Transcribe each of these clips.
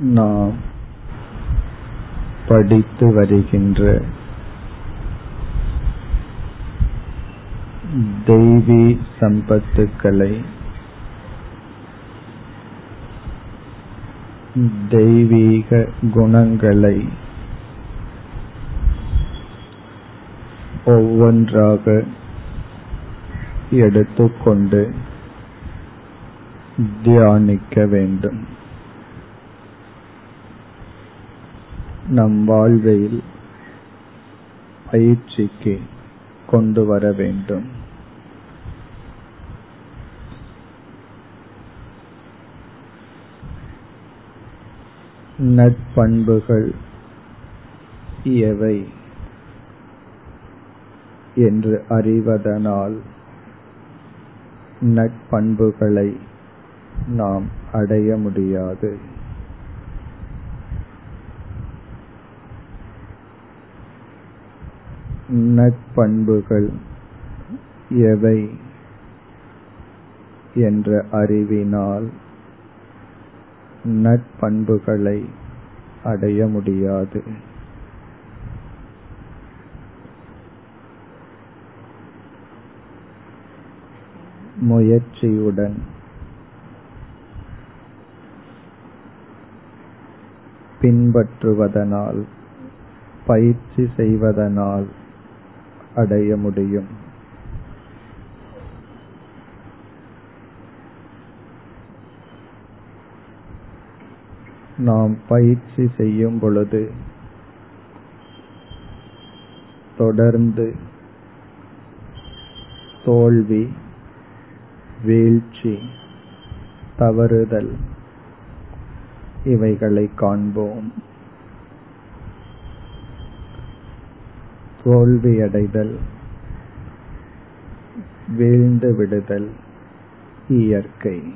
நாம் படித்து வருகின்ற தெய்வீ சம்பத்துக்களை தெய்வீக குணங்களை ஒவ்வொன்றாக எடுத்துக்கொண்டு தியானிக்க வேண்டும். நம் வாழ்வில் பயிற்சிக்கு கொண்டு வர வேண்டும். நட்பண்புகள் எவை என்று அறிவதனால் நட்பண்புகளை நாம் அடைய முடியாது. நட்பண்புகள் எவை என்ற அறிவினால் நட்பண்புகளை அடைய முடியாது. முயற்சியுடன் பின்பற்றுவதனால் பயிற்சி செய்வதனால் அடைய முடியும். நாம் பயிற்சி செய்யும் பொழுது தொடர்ந்து தோல்வி வீழ்ச்சி தவறுதல் இவைகளை காண்போம். தோல்வியடைதல் வீழ்ந்து விடுதல் இயற்கை.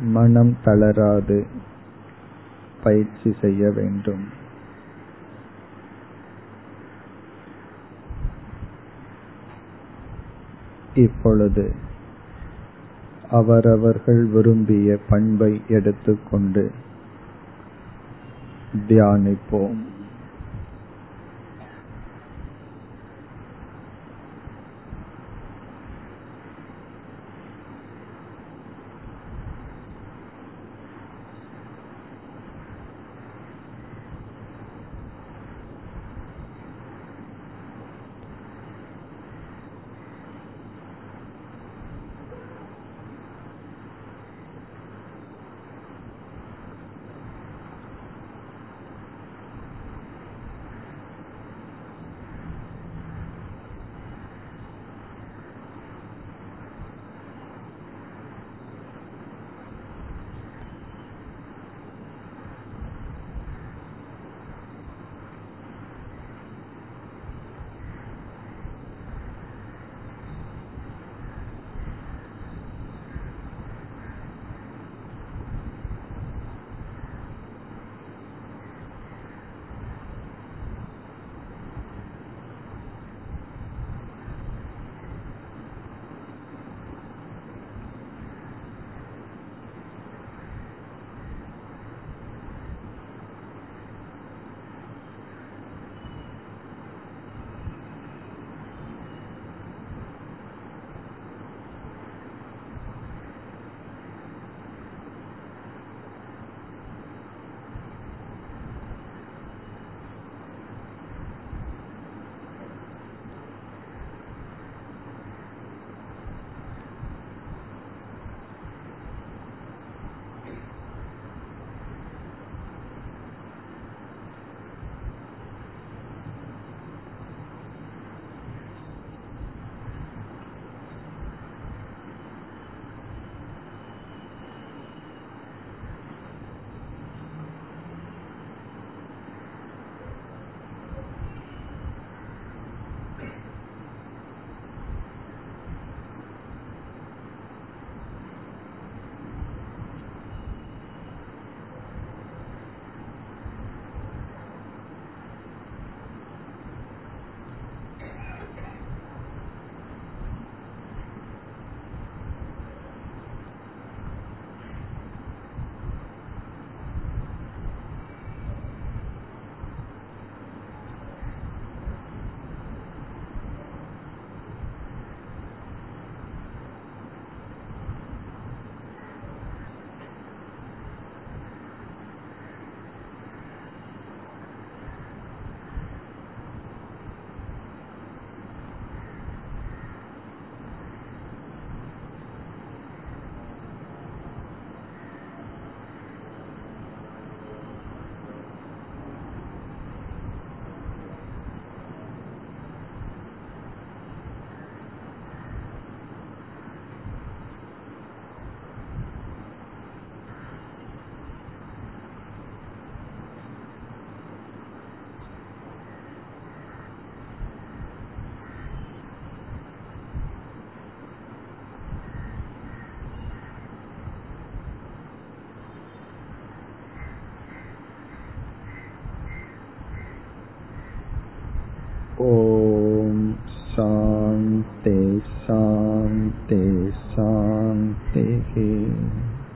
மனம் தளராது பயிற்சி செய்ய வேண்டும். இப்பொழுது அவரவர்கள் விரும்பிய பண்பை எடுத்துக்கொண்டு தியானிப்போம். ओ